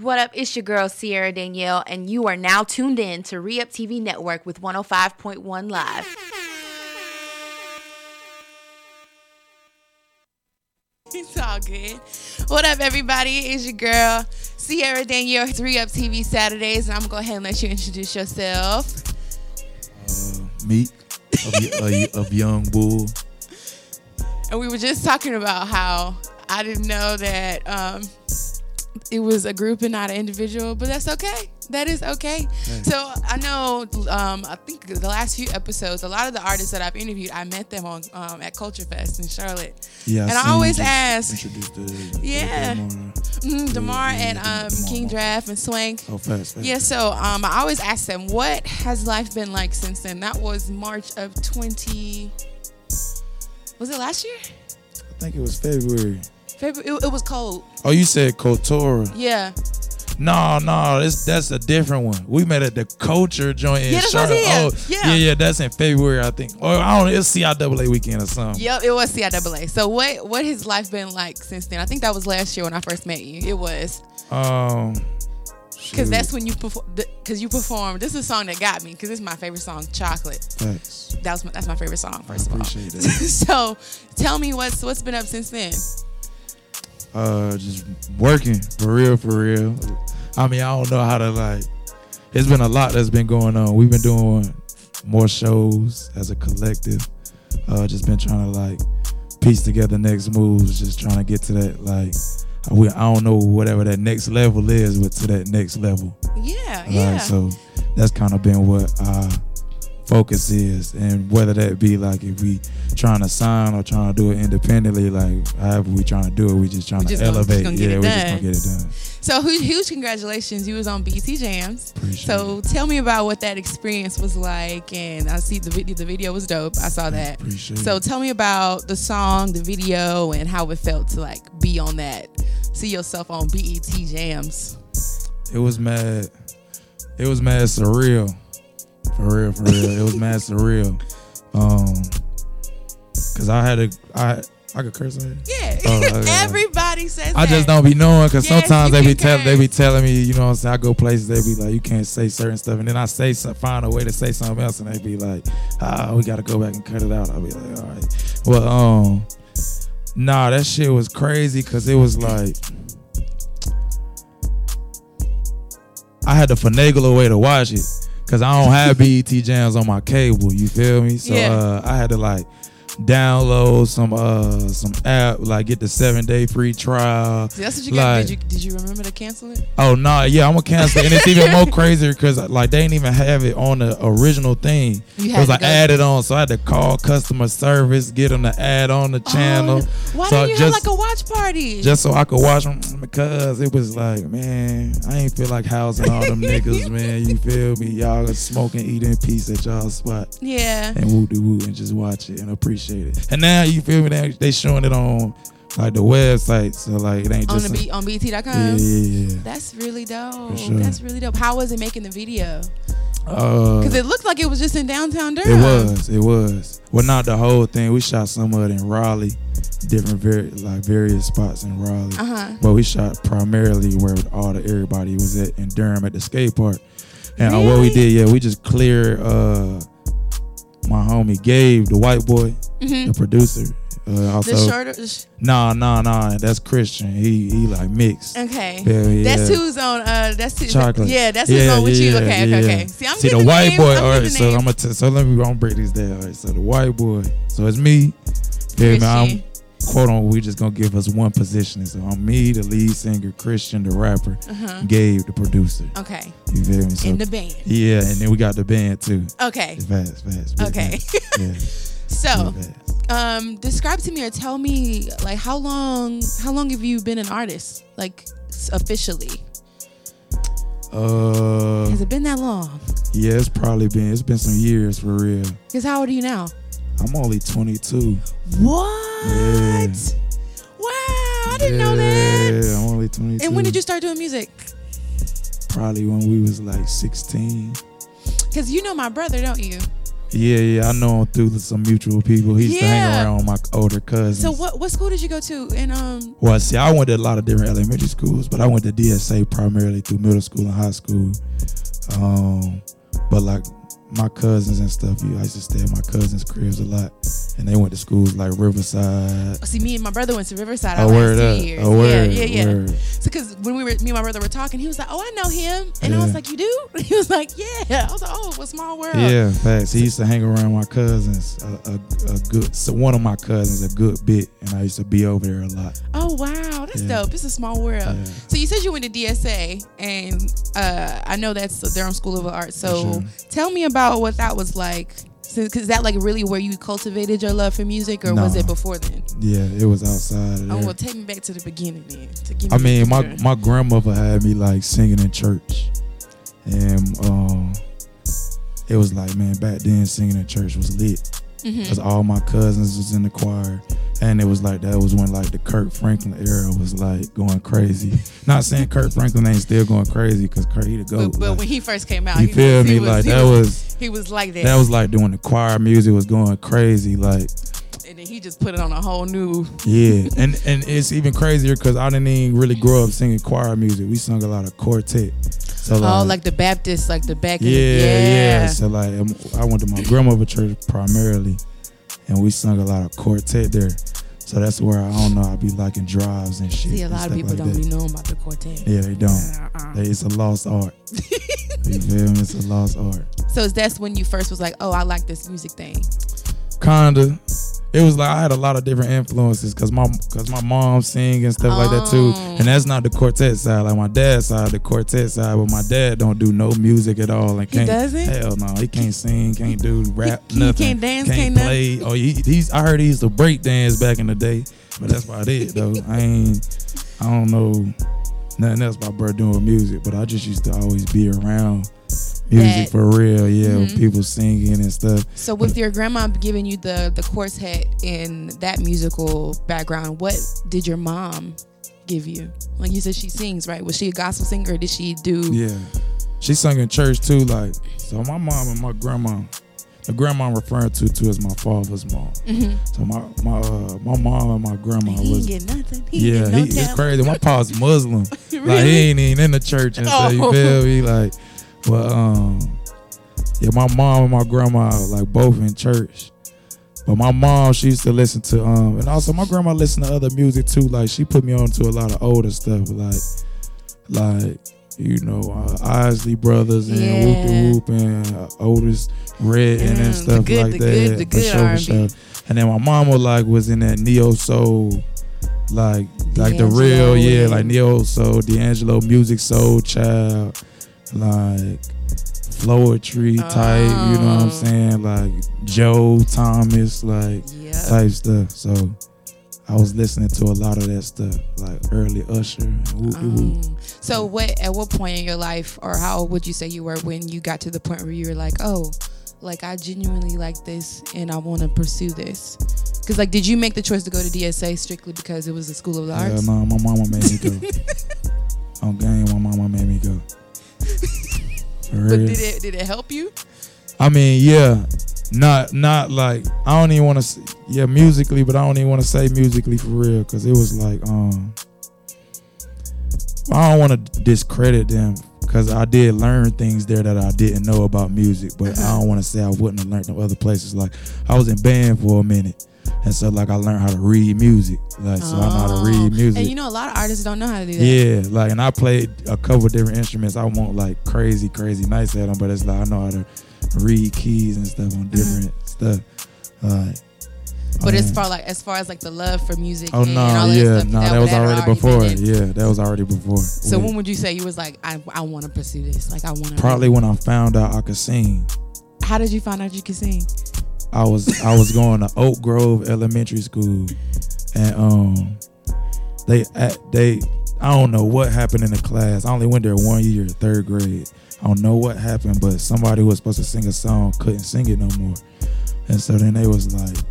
What up? It's your girl Sierra Danielle, and you are now tuned in to Re Up TV Network with 105.1 Live. It's all good. What up, everybody? It's your girl Sierra Danielle, Three Up TV Saturdays, and I'm gonna go ahead and let you introduce yourself. Uh, Mique of, of Young Bull. And we were just talking about how I didn't know that um, it was a group and not an individual, but that's okay. That is okay. So I know, um, I think the last few episodes, a lot of the artists that I've interviewed, I met them on um, at Culture Fest in Charlotte. Yeah, and I always ask, the, Yeah. The mm, Demar and um, King Draft and Swank. Oh, fast, fast. Yeah, so um, I always ask them, what has life been like since then? That was March of 20. Was it last year? I think it was February. February. It, it was cold. Oh, you said Kotora. Yeah. No, no, this that's a different one. We met at the Culture joint in Yeah, I Charlotte. Oh, Yeah. yeah, yeah, that's in February, I think. Or I don't know, it's CIAA weekend or something. Yep, it was CIAA. So what what has life been like since then? I think that was last year when I first met you. It was Um, because that's when you perform. Because you performed. This is a song that got me. Because is my favorite song, Chocolate. facts. That was my, that's my favorite song. I First of all. so tell me what's what's been up since then. Uh, just working for real, for real. I mean, I don't know how to like. It's been a lot that's been going on. We've been doing more shows as a collective. Uh, just been trying to like piece together next moves. Just trying to get to that like. We, I don't know whatever that next level is, but to that next level. Yeah, Like, yeah. so that's kind of been what our focus is, and whether that be like if we trying to sign or trying to do it independently, like however we trying to do it, we just trying We to just gonna- just elevate. gonna yeah, we just gonna get it done. So huge, huge congratulations! You was on BET Jams. Appreciate So it. tell me about what that experience was like. And I see the video. The video was dope. I saw that. Appreciate So it. tell me about the song, the video, and how it felt to like be on that. See yourself on BET Jams. It was mad. It was mad surreal. For real, for real. it was mad surreal. Um, cause I had a I I could curse on it. Yeah. Oh, okay. Everybody says I just don't be knowing because Yes, sometimes they be can tell they be telling me, you know what I'm saying. I go places, they be like, you can't say certain stuff, and then I say some, find a way to say something else, and they be like, ah, we gotta go back and cut it out. I'll be like, all right. Well, um, nah, that shit was crazy because it was like. I had to finagle a way to watch it because I don't have BET jams on my cable. You feel me? So Yeah. uh, I had to like download some uh some app, like get the seven day free trial. See, that's what you got. Did you did you remember to cancel it? Oh no, nah, yeah, I'm gonna cancel it. And it's even more crazier because like they didn't even have it on the original thing. It was like added on, so I had to call customer service, get them to add on the channel. Oh, why so didn't you just, have like a watch party? just so I could watch them because it was like, man, I ain't feel like housing all them niggas, man. You feel me? Y'all are smoking, eating peace at y'all spot yeah. and woo de woo and just watch it and appreciate it. And now you feel me? They, they showing it on like the website, so like it ain't On just the a- B, on BET.com. yeah, yeah, yeah. That's really dope. For sure. That's really dope. How was it making the video? Uh, Because it looked like it was just in downtown Durham. It was. It was. Well, not the whole thing. We shot some of it in Raleigh, different very like various spots in Raleigh. Uh huh. But we shot primarily where all the everybody was at in Durham at the skate park. And uh, what we did, yeah, we just cleared uh my homie Gabe, the white boy, hmm the producer. Uh, also, The shorter. nah, nah, nah. That's Christian. He he like mixed. Okay. Yeah, yeah. That's who's on. Uh, that's who. Chocolate. Yeah, that's who's on with you. yeah, Okay, okay, yeah. okay. See, I'm gonna See the white names. boy. I'm all right, so names. I'm gonna t- so let me I'm gonna break these down. All right, so the white boy. So it's me. Feel me? I'm quote on. We just gonna give us one position. So I'm me, the lead singer, Christian, the rapper, Uh-huh. Gabe, the producer. Okay. You feel me? So In the band. yeah, and then we got the band too. Okay. It's fast, fast. Okay. fast. Yeah, So, um, describe to me or tell me like how long how long have you been an artist like officially? Uh, Has it been that long? yeah, it's probably been. It's been some years for real. Because how old are you now? I'm only 22. What? Yeah. Wow, I didn't know that. Yeah, I'm only 22. And when did you start doing music? Probably when we was like 16. Because you know my brother, don't you? Yeah, yeah, I know him through some mutual people. He used to hang around my older cousins. So what what school did you go to? And um, Well, see, I went to a lot of different elementary schools, but I went to DSA primarily through middle school and high school. Um, but like my cousins and stuff, you I used to stay at my cousins' cribs a lot, and they went to schools like Riverside. see, me and my brother went to Riverside. Oh, word up. years. Oh, word. yeah, yeah, yeah. word. because when we were me and my brother were talking, he was like, "Oh, I know him," and I was like, "You do?" He was like, "Yeah." I was like, "Oh, what small world." Yeah, facts. He used to hang around my cousins a, a, a good, so one of my cousins a good bit, and I used to be over there a lot. Oh wow, that's Yeah. dope. It's a small world. Yeah. So you said you went to DSA, and uh, I know that's Durham School of Art. So sure. tell me about what that was like. Because that like really where you cultivated your love for music, or was it before then? Yeah, it was outside of. Oh well, take me back to the beginning then. To give I mean, my my grandmother had me like singing in church, and um, it was like, man, back then singing in church was lit Mm-hmm. Because all my cousins was in the choir, and it was like that was when like the Kirk Franklin era was like going crazy. Not saying Kirk Franklin ain't still going crazy because Kirk he the goat. But, but like, when he first came out, you he feel was, he me? was, like he that was, was he was like that, that was like doing the choir music was going crazy. Like and then he just put it on a whole new. Yeah, and and it's even crazier because I didn't even really grow up singing choir music. We sung a lot of quartet. So oh, like the Baptist, like the back. yeah, yeah, yeah. So like um, I went to my grandmother church primarily, and we sung a lot of quartet there. So that's where I don't know. I be liking drives and shit. See, a lot of people like don't that. be knowing about the quartet. Yeah, they don't. Uh-uh. They- It's a lost art. you feel me? It's a lost art. So that's when you first was like, oh, I like this music thing. Kinda. It was like I had a lot of different influences because my because my mom sing and stuff like that too, Oh. and that's not the quartet side. Like my dad's side, the quartet side, but my dad don't do no music at all. And He can't, doesn't? Hell no, he can't sing, can't do rap, he nothing. He can't dance, can't nothing? play. Oh, he, he's. I heard he used to break dance back in the day, but that's about it though. I ain't. I don't know nothing else about bro doing music, but I just used to always be around music That- for real. Yeah, Mhm. people singing and stuff. So with your grandma giving you the the course head in that musical background, what did your mom give you? Like you said, she sings, right? Was she a gospel singer, or did she do? Yeah. She sung in church too, like so my mom and my grandma. The grandma I'm referring to too is my father's mom. Mhm. So my my uh, my mom and my grandma He was didn't get nothing. He yeah, no he, it's crazy. My pa's Muslim. Like he ain't even in the church and stuff. You Oh. feel me? Like, but um, yeah, my mom and my grandma like both in church. But my mom, she used to listen to um, and also my grandma listened to other music too. Like she put me on to a lot of older stuff, like like you know uh, Isley Brothers and Yeah. Whoop the Whoop and uh, Otis Mm, and stuff good- like the that. good- the for good sure, for sure. And then my mama like was in that neo soul, like like the real yeah, like neo soul, D'Angelo Musiq Soulchild, like Floetry type. You know what I'm Oh. saying? Like Joe Thomas, like Yeah. type stuff. So I was listening to a lot of that stuff, like early Usher de. Um, so what at what point in your life or how old would you say you were when you got to the point where you were like oh like i genuinely like this and i want to pursue this because like did you make the choice to go to dsa strictly because it was a school of the Yeah, arts no, my mama made me go. On game, my mama made me go. But did it did it help you I mean, yeah, not not like I don't even want to. Yeah, musically, but I don't even want to say musically for real because it was like um. I don't want to discredit them because I did uh-huh. learn things there that I didn't know about music, but I uh-huh. don't want to say I wouldn't have learned in other places. Like I was in band for a minute, and so like I learned how to read music. Like so I know how to Oh. read music. and you know a lot of artists don't know how to do that Yeah, like, and I played a couple different instruments. I won't like crazy, crazy nice at them, but it's like I know how to read keys and stuff on uh-huh. different stuff. Like, but as far like as far as like the love for music oh no, that yeah, no, that, was had already been before. Yeah, that was already before. so when would you say you was like i, I want to pursue this like i want to probably when I found out I could sing, how did you find out you could sing I was I was going to Oak Grove Elementary School, and um, they at they I don't know what happened in the class. I only went there one year, third grade. I don't know what happened, but somebody who was supposed to sing a song couldn't sing it no more, and so then they was like.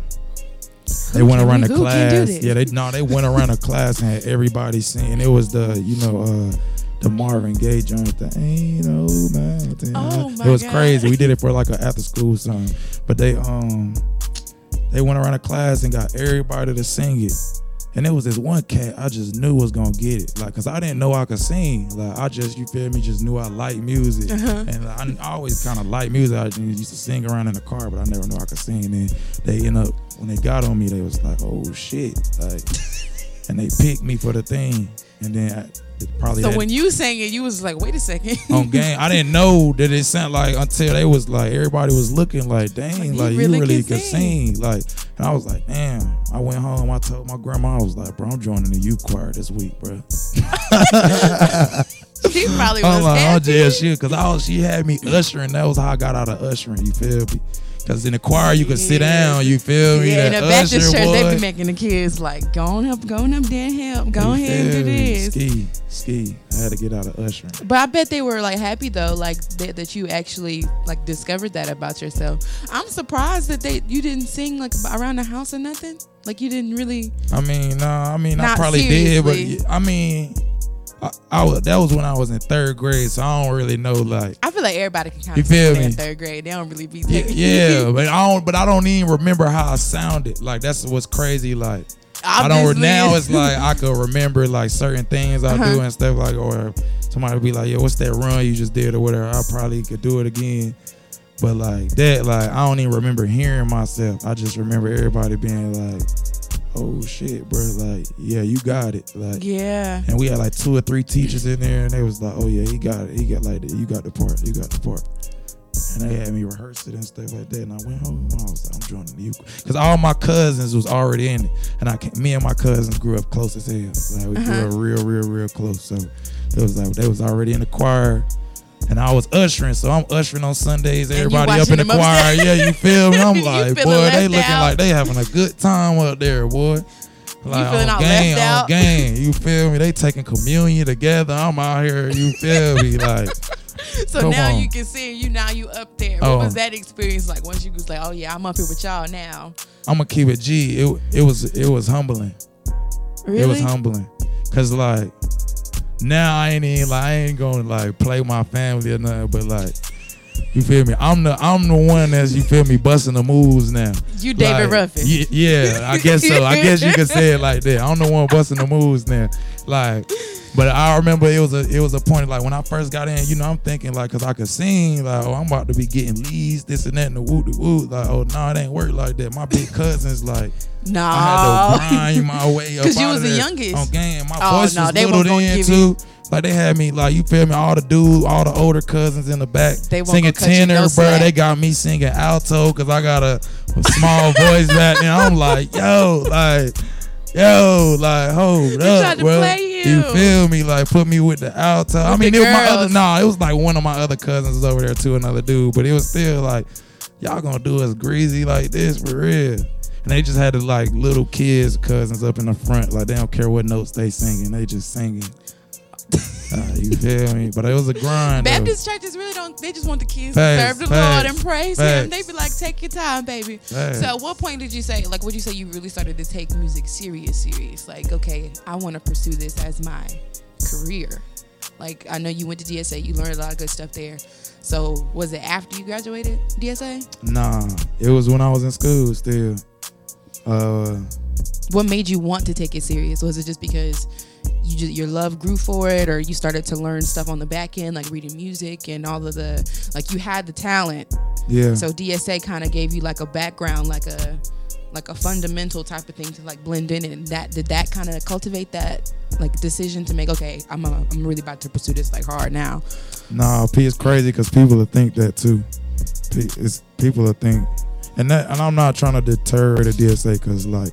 They went around we- the who can do class. Yeah, they no, they went around the class and had everybody sing. And it was the, you know, uh the Marvin Gaye joint. The ain't no mountain. Oh, my it was God. crazy. We did it for like an after school song, but they um they went around the class and got everybody to sing it. And there was this one cat I just knew was gonna get it, like, cause I didn't know I could sing. Like, I just, you feel me, just knew I liked music, Uh-huh. and I, I always kind of liked music. I used to sing around in the car, but I never knew I could sing. And then they end up when they got on me, they was like, "Oh shit!" Like, and they picked me for the thing. And then Probably So that- when you sang it, you was like, wait a second. on game. I didn't know that it sounded like until they was like everybody was looking like, dang, Like, like, really you really can could sing. Like, and I was like, damn. I went home. I told my grandma, I was like, bro, I'm joining the youth choir this week, bro. she probably I'm was like, oh happy. yeah, she, cause I was, she had me ushering. That was how I got out of ushering. You feel me? Cause in the choir you could sit down. You feel me? Yeah, in the Baptist church, they boy. be making the kids like, go on up, go on up there and help. Go You ahead and do this. Ski, ski. I had to get out of ushering. But I bet they were like happy though, like that, that you actually like discovered that about yourself. I'm surprised that they you didn't sing like around the house or nothing. Like you didn't really. I mean, nah, I mean, I probably did, but I mean, I, I was, that was when I was in third grade, so I don't really know, like, I feel like everybody can kind You of feel me? third grade. They don't really be. yeah, yeah, but I don't, but I don't even remember how I sounded. Like that's what's crazy. Like I don't Obviously. now. It's like I could remember like certain things I Uh-huh. do and stuff like, or somebody would be like, "Yo, what's that run you just did or whatever?" I probably could do it again. But like that, like I don't even remember hearing myself. I just remember everybody being like, "Oh shit, bro!" Like, yeah, you got it. Like, Yeah. And we had like two or three teachers in there, and they was like, "Oh yeah, he got it. He got like. You got the part. You got the part." And they had me rehearse it and stuff like that. And I went home. and I was like, "I'm joining the youth," because all my cousins was already in it, and I me and my cousins grew up close as hell. Like we Uh-huh. grew up real, real, real close. So it was like they was already in the choir. And I was ushering, so I'm ushering on Sundays. Everybody up in the choir, yeah, you feel me? I'm like, boy, they looking out. like they having a good time up there, boy. Like feeling on game, left out? game. You feel me? They taking communion together. I'm out here. You feel me? Like, So Come now on. you can see you now you up there. What Oh. was that experience like? Once you was like, oh yeah, I'm up here with y'all now. I'm gonna keep it G. It it was it was humbling. Really? It was humbling, cause like now I ain't even like I ain't gonna like play my family or nothing, but like. You feel me? I'm the I'm the one that's you feel me busting the moves now. You David Like, Ruffin. ye- Yeah, I guess so. I guess you could say it like that. I'm the one busting the moves now. Like, but I remember it was a it was a point like when I first got in. You know, I'm thinking like, cause I could sing like, oh, I'm about to be getting leads, this and that, and the woo the woo. Like, oh no, it ain't work like that. My big cousins like. No. I had to grind my way up. 'Cause you was the youngest. On game, my Oh, voice no, was they little then too. Like they had me, like you feel me, all the dudes, all the older cousins in the back singing gonna cut you tenor, no bro. slack. They got me singing alto because I got a, a small voice back then. I'm like, yo, like, yo, like, hold up, tried to bro. play you. feel me? Like, put me with the alto. I mean, the it was my other, girls. nah, it was like one of my other cousins was over there too, another dude, but it was still like, y'all gonna do us greasy like this for real. And they just had the like little kids, cousins up in the front, like they don't care what notes they singing, they just singing. Uh, you feel me? But it was a grind. though. Baptist churches really don't. They just want the kids Facts, to serve the facts, Lord and praise facts. Him. They be like, "Take your time, baby." Facts. So, at what point did you say, like, would you say you really started to take music serious, serious? Like, okay, I want to pursue this as my career. Like, I know you went to DSA, you learned a lot of good stuff there. So, was it after you graduated DSA? Nah, it was when I was in school still. Uh, What made you want to take it serious? Was it just because you just your love grew for it, or you started to learn stuff on the back end, like reading music and all of the like you had the talent, yeah. So DSA kind of gave you like a background, like a like a fundamental type of thing to like blend in, and that did that kind of cultivate that like decision to make. Okay, I'm i I'm really about to pursue this like hard now. Nah, P is crazy because people will think that too. P, it's people will think, and that, and I'm not trying to deter the DSA because like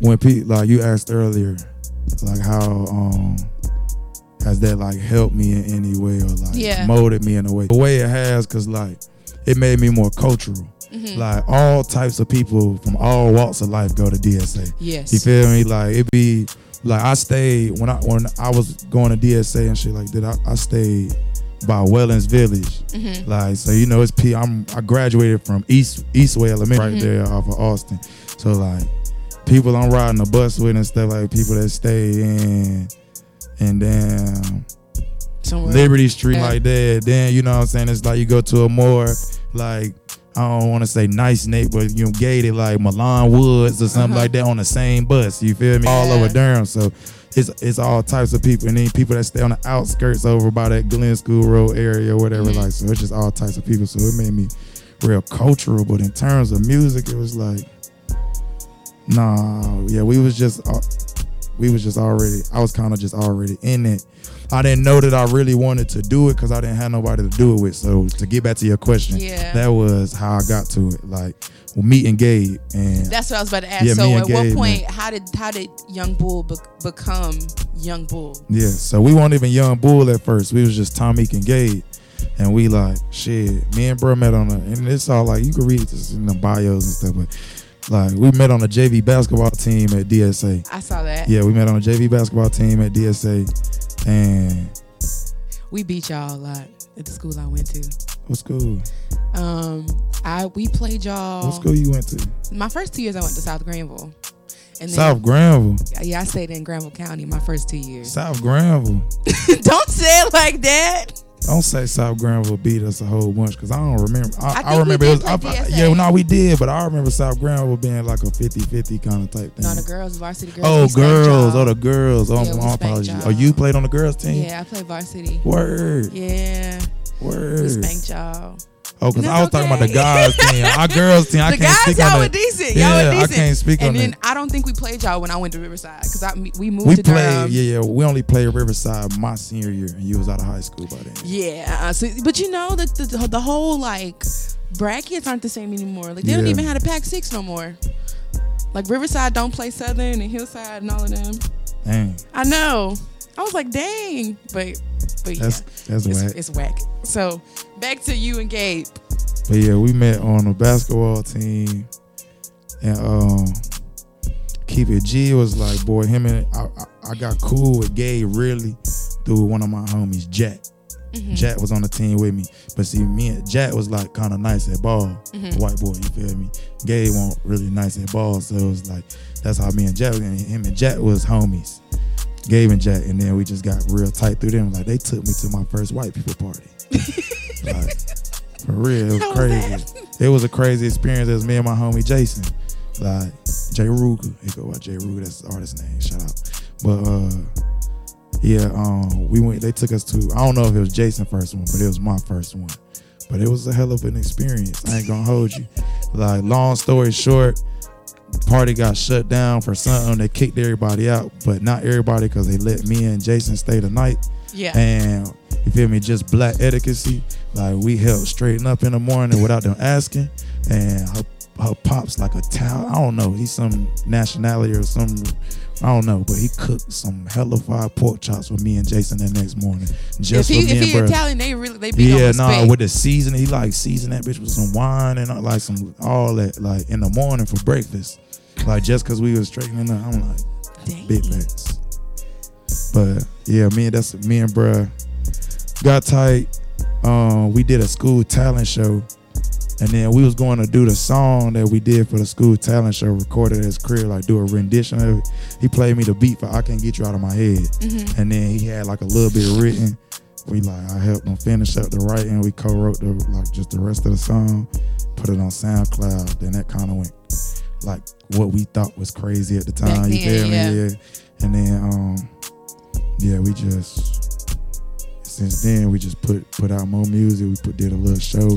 when P, like you asked earlier, like how um has that like helped me in any way or like Yeah. molded me in a way? The way it has, cause like it made me more cultural. Mm-hmm. Like all types of people from all walks of life go to DSA. Yes. You feel me? Like it be like I stayed when I when I was going to DSA and shit like that. I, I stayed by Wellons Village. Mhm. Like so, you know, it's P. I'm I graduated from East Eastway Elementary right there off of Alston. So like people I'm riding the bus with and stuff like people that stay in, and then somewhere. Liberty Street Yeah. like that. Then you know what I'm saying? It's like you go to a more like I don't want to say nice neighborhood, but you know, gated like Milan Woods or something Uh-huh. like that on the same bus. You feel me? All Yeah. over Durham. So it's it's all types of people, and then people that stay on the outskirts over by that Glenn School Road area or whatever. Mhm. Like so, it's just all types of people. So it made me real cultural. But in terms of music, it was like, nah, yeah, we was just. Uh, we was just already i was kind of just already in it i didn't know that i really wanted to do it because i didn't have nobody to do it with so to get back to your question Yeah. that was how i got to it like meeting gabe and That's what I was about to ask. Yeah, so me and at what point man. how did how did Young Bull be- become Young Bull? yeah so we weren't even young bull at first we was just tommy and gabe and we like shit me and bro met on a and it's all like you can read this in the bios and stuff but like we met on a jv basketball team at dsa I saw that. yeah we met on a jv basketball team at dsa and We beat y'all a lot at the school I went to. what school Um, I we played y'all. what school you went to My first two years I went to South Granville. And then, South Granville. Yeah, I stayed in Granville County my first two years. South Granville. Don't say it like that. Don't say South Granville beat us a whole bunch because I don't remember. I, I I, remember it was. I- yeah, no, we did, but I remember South Granville being like a 50-50 kind of type thing. No, the girls, varsity girls. oh, girls. Oh, the girls. Oh, Yeah, my apologies. Oh, you played on the girls team. Yeah, I played varsity. Word. Yeah, Word. we spanked y'all. Oh, because I was that's talking about the guys team. Our girls team. I the can't guys, speak y'all on were that. decent. Y'all Yeah, were I can't speak and on then that. I don't think we played y'all when I went to Riverside because I we moved We to played. Durham. Yeah, yeah. We only played Riverside my senior year, and you was out of high school by then. Yeah, uh, so, but you know the, the the whole like brackets aren't the same anymore. Like they don't even have a Pac six no more. Like Riverside don't play Southern and Hillside and all of them. Dang, I know. I was like, dang, but but yeah, that's that's it's, whack. it's whack. So back to you and Gabe. But yeah, we met on a basketball team, and um, keep it G was like, boy, him and I, I, I got cool with Gabe really through one of my homies, Jack. Mhm. Jack was on the team with me, but see, me and Jack was like kind of nice at ball, Mhm. white boy, you feel me? Gabe wasn't really nice at ball, so it was like that's how me and Jack and him and Jack was homies. Gabe and Jack, and then we just got real tight through them. Like they took me to my first white people party. like for real, it was crazy. it was a crazy experience. It was me and my homie Jason, like Jay Ruger. He go by Jay Ruger. That's the artist name. Shout out. But uh, yeah, um, we went. They took us to. I don't know if it was Jason's first one, but it was my first one. But it was a hell of an experience. I ain't gonna hold you. Like long story short, party got shut down for something. They kicked everybody out, but not everybody because they let me and Jason stay the night. Yeah. And you feel me? Just black etiquette. Like we helped straighten up in the morning without them asking. And her, her pops like a town. I don't know. He's some nationality or some. I don't know, but he cooked some hella fried pork chops for me and Jason the next morning. Just if he for me if he. Italian, they really they be Yeah, nah, with the seasoning, he like seasoned that bitch with some wine and uh, like some all that like in the morning for breakfast. Like just cause we was straightening up, I'm like Dang. big facts. But yeah, me and that's me and bruh got tight. Um, we did a school talent show, and then we was going to do the song that we did for the school talent show, recorded at his career, like do a rendition of it. He played me the beat for "I Can't Get You Out of My Head," Mhm. and then he had like a little bit written. We like I helped him finish up the writing. We co-wrote the like just the rest of the song, put it on SoundCloud. Then that kind of went like what we thought was crazy at the time. you feel me? yeah. Yeah. And then um yeah, we just since then we just put put out more music. We put did a little show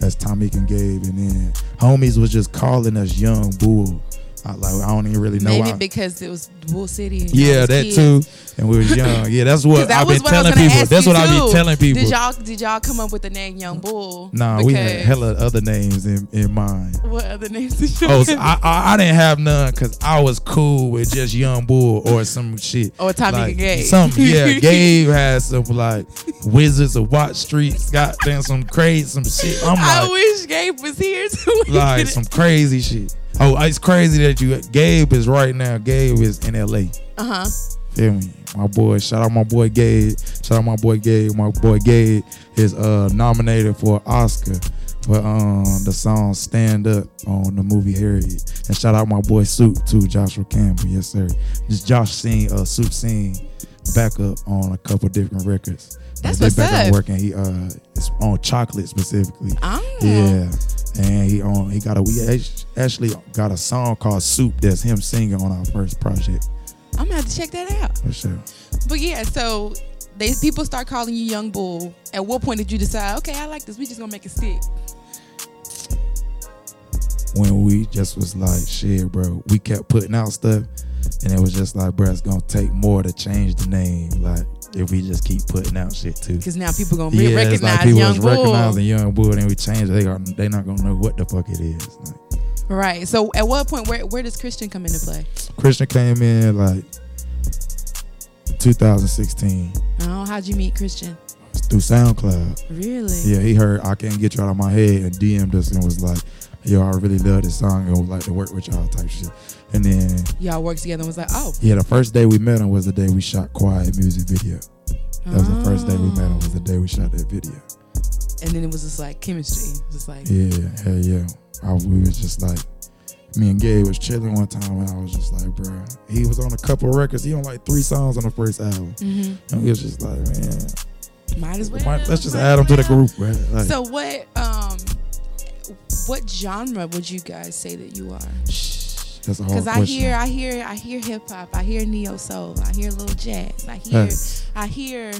as Tommy and Gabe, and then homies was just calling us Young Bull. I, like I don't even really know Maybe why. because it was Bull City. and Yeah, that kids. too. And we was young. Yeah, that's what I've been what telling people. That's what I've been telling people. Did y'all did y'all come up with the name Young Bull? Nah, we had hella other names in, in mind. What other names did you Oh, so? I, I I didn't have none because I was cool with just Young Bull or some shit. Or Tommy like, Gabe. Some yeah, Gabe has some like Wizards of Watch Streets, goddamn some crazy some shit. I'm I wish Gabe was here too. like some crazy shit. Oh, it's crazy that you Gabe is right now. Gabe is in LA. Uh huh. Feel me? My boy, shout out my boy Gabe. Shout out my boy Gabe. My boy Gabe is uh nominated for an Oscar for um the song Stand Up on the movie Harriet. And shout out my boy Soup too, Joshuah Campbell. Yes, sir. Just Josh sing uh Soup sing backup on a couple different records. That's they what's backup up. working. He uh, it's on chocolate specifically. Oh. Yeah, and he on he got a we act- actually got a song called Soup that's him singing on our first project I'm gonna have to check that out. for sure. But yeah, so they people start calling you Young Bull. At what point did you decide? Okay, I like this. We just gonna make it stick. When we just was like shit, bro, we kept putting out stuff, and it was just like, bro, it's gonna take more to change the name. Like if we just keep putting out shit too. Because now people gonna Yeah, it's recognize like people Young was recognizing Young Bull, and we change. it. They are they not gonna know what the fuck it is. Like, Right. So at what point where where does Christian come into play? Christian came in like 2016 Oh, how'd you meet Christian? through SoundCloud. Really? Yeah, he heard I can't get you out of my head and DM'd us and was like, "Yo, I really love this song and would like to work with y'all." Type shit. And then Y'all worked together and was like, oh. yeah, the first day we met him was the day we shot Quiet music video. That was the first day we met him. Was the day we shot that video. And then it was just like chemistry. it Just like Yeah, hell yeah. I, we was just like, me and Gabe was chilling one time, and I was just like, bro, he was on a couple records. He on like three songs on the first album, mhm. and we was just like, man, might as well. might- let's just might add him to the group, right? Like, So what um what genre would you guys say that you are? That's Because I hear I hear I hear hip hop, I hear neo soul, I hear little jazz, I hear Yes. I hear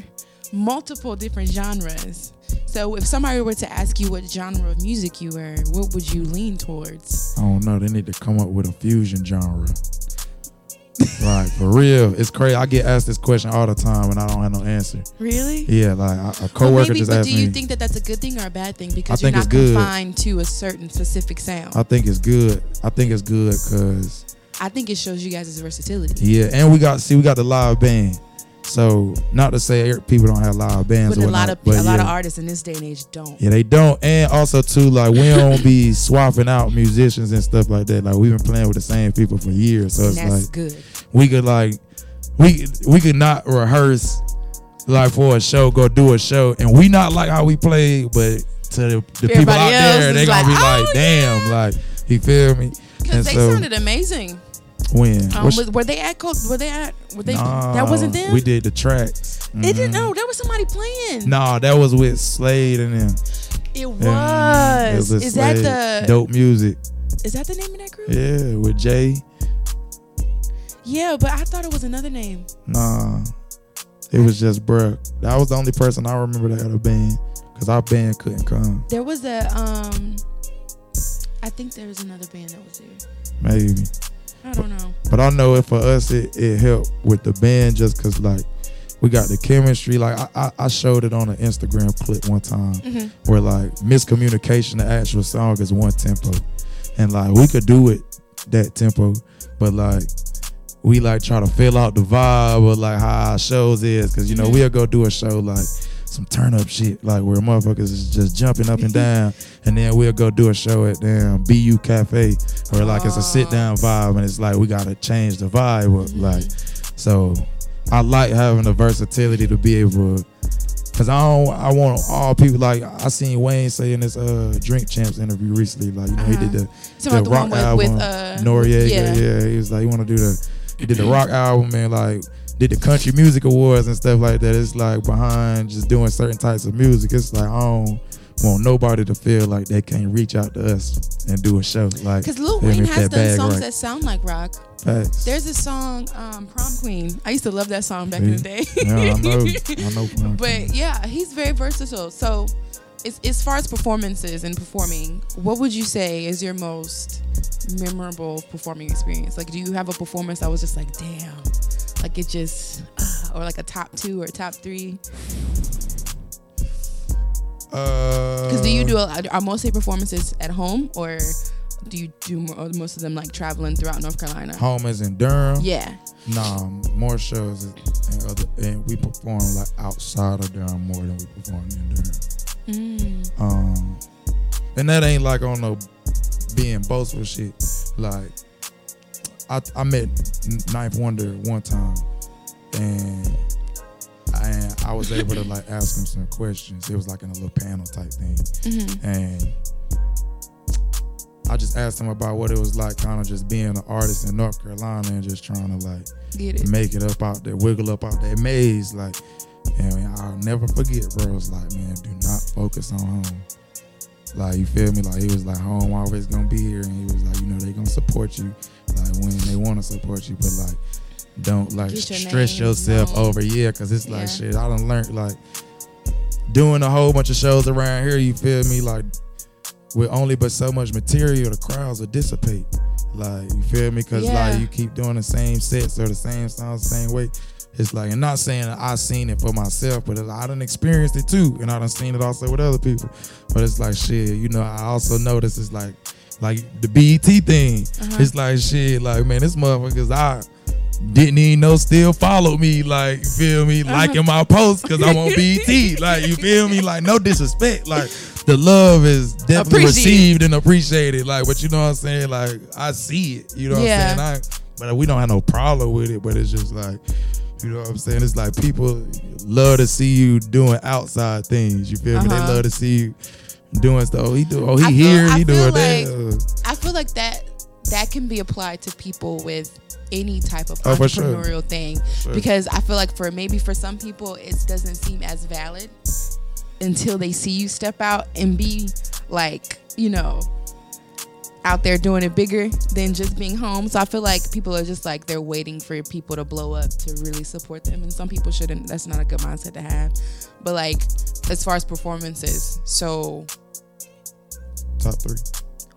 multiple different genres. So if somebody were to ask you what genre of music you were, what would you lean towards? I don't know. They need to come up with a fusion genre. Like for real, it's crazy. I get asked this question all the time, and I don't have no answer. Really? Yeah, like a- Well, coworker maybe, just but asked do you me. think that that's a good thing or a bad thing? Because I you're not confined to a certain specific sound. I think it's good. I think it's good because I think it shows you guys' versatility. yeah, and we got see we got the live band. So not to say people don't have live bands, But a lot of a lot of artists in this day and age don't. Yeah, they don't. And also too, like we don't be swapping out musicians and stuff like that. Like we've been playing with the same people for years. So and it's that's like good. we could like we we could not rehearse like for a show, go do a show, and we not like how we play, but to the, the people out there, they gonna like, be like, "Oh, damn, like you feel me? Because they so- sounded amazing. When Um, was, were they at? Were they at? Were they? Nah, that wasn't them. We did the tracks. It didn't. Mhm. No, there was somebody playing. Nah, that was with Slade and them. it was. Yeah, it with is that the? dope music? Is that the name of that group? Yeah, with Jay. Yeah, but I thought it was another name. Nah, it was just bruh. That was the only person I remember that had a band, cause our band couldn't come. There was a. Um, I think there was another band that was there. Maybe, I don't know. But I know it for us. It, it helped with the band just cause like we got the chemistry. Like I, I, I showed it on an Instagram clip one time hmm where like miscommunication, the actual song is one tempo, and like we could do it that tempo, but like we like try to fill out the vibe of like how our shows is, cause you know Mhm. we'll go do a show like some turn up shit, like where motherfuckers is just jumping up and down, and then we'll go do a show at damn Beyu Caffe, where like it's a sit down vibe, and it's like we gotta change the vibe, of, like so. I like having the versatility to be able to Cause I don't, I want all people like I seen Wayne say in this uh Drink Champs interview recently, like you know he did the So the the rock with, with album, uh, Noreaga, yeah. yeah. he was like he want to do the he did the rock album and like did the country music awards and stuff like that. It's like behind just doing certain types of music. It's like I don't want nobody to feel like they can't reach out to us and do a show. Like Because Lil Wayne has done songs that sound like rock. Facts. There's a song, um, Prom Queen. I used to love that song back in the day. yeah, I know, I know. Prom Queen. but yeah, he's very versatile. So, as, as far as performances and performing, what would you say is your most memorable performing experience? Like, do you have a performance that was just like, damn, like it just, uh, or like a top two or top three? Uh, Because do you do a, are most of your performances at home or do you do mo- most of them like traveling throughout North Carolina? home is in Durham? Yeah. Nah, more shows and other, and we perform like outside of Durham more than we perform in Durham. Mm. Um, and that ain't like on no being boastful shit. Like, I I met Ninth Wonder one time, and I I was able to like ask him some questions. It was like in a little panel type thing, hmm and I just asked him about what it was like, kind of just being an artist in North Carolina and just trying to like Get it. make it up out there, wiggle up out that maze. Like, and I'll never forget, bro. It's like, man, do not focus on home. Like, you feel me? Like, he was like, home always gonna be here. And he was like, you know, they gonna support you, like, when they wanna support you, but like, don't like your stress name yourself over, yeah, cause it's like Yeah. shit. I don't learn like, doing a whole bunch of shows around here, you feel me? Like, with only but so much material, the crowds will dissipate. Like, you feel me? Cause Yeah. like you keep doing the same sets or the same songs the same way. It's like, and not saying that I seen it for myself, but I done experienced it too, and I done seen it also with other people. But it's like shit, you know. I also notice it's like, like the BET thing. Uh-huh. It's like shit, like man, this motherfuckers I didn't even know still follow me, like you feel me, Uh-huh. liking my posts because I'm on BET, like you feel me, like no disrespect, like the love is definitely Appreciate. received and appreciated, like but you know what I'm saying, like I see it, you know what Yeah. I'm saying, I, but we don't have no problem with it, but it's just like. You know what I'm saying? It's like people love to see you doing outside things. You feel me? They Uh-huh. love to see you doing stuff. Oh, he do. Oh, he I feel- here. I He feel doing like- that. I feel like that that can be applied to people with any type of Oh, for sure. entrepreneurial thing Sure. because I feel like for maybe for some people it doesn't seem as valid until they see you step out and be like you know out there doing it bigger than just being home. So I feel like people are just like they're waiting for people to blow up to really support them, and some people shouldn't. That's not a good mindset to have. But like as far as performances, so Top three.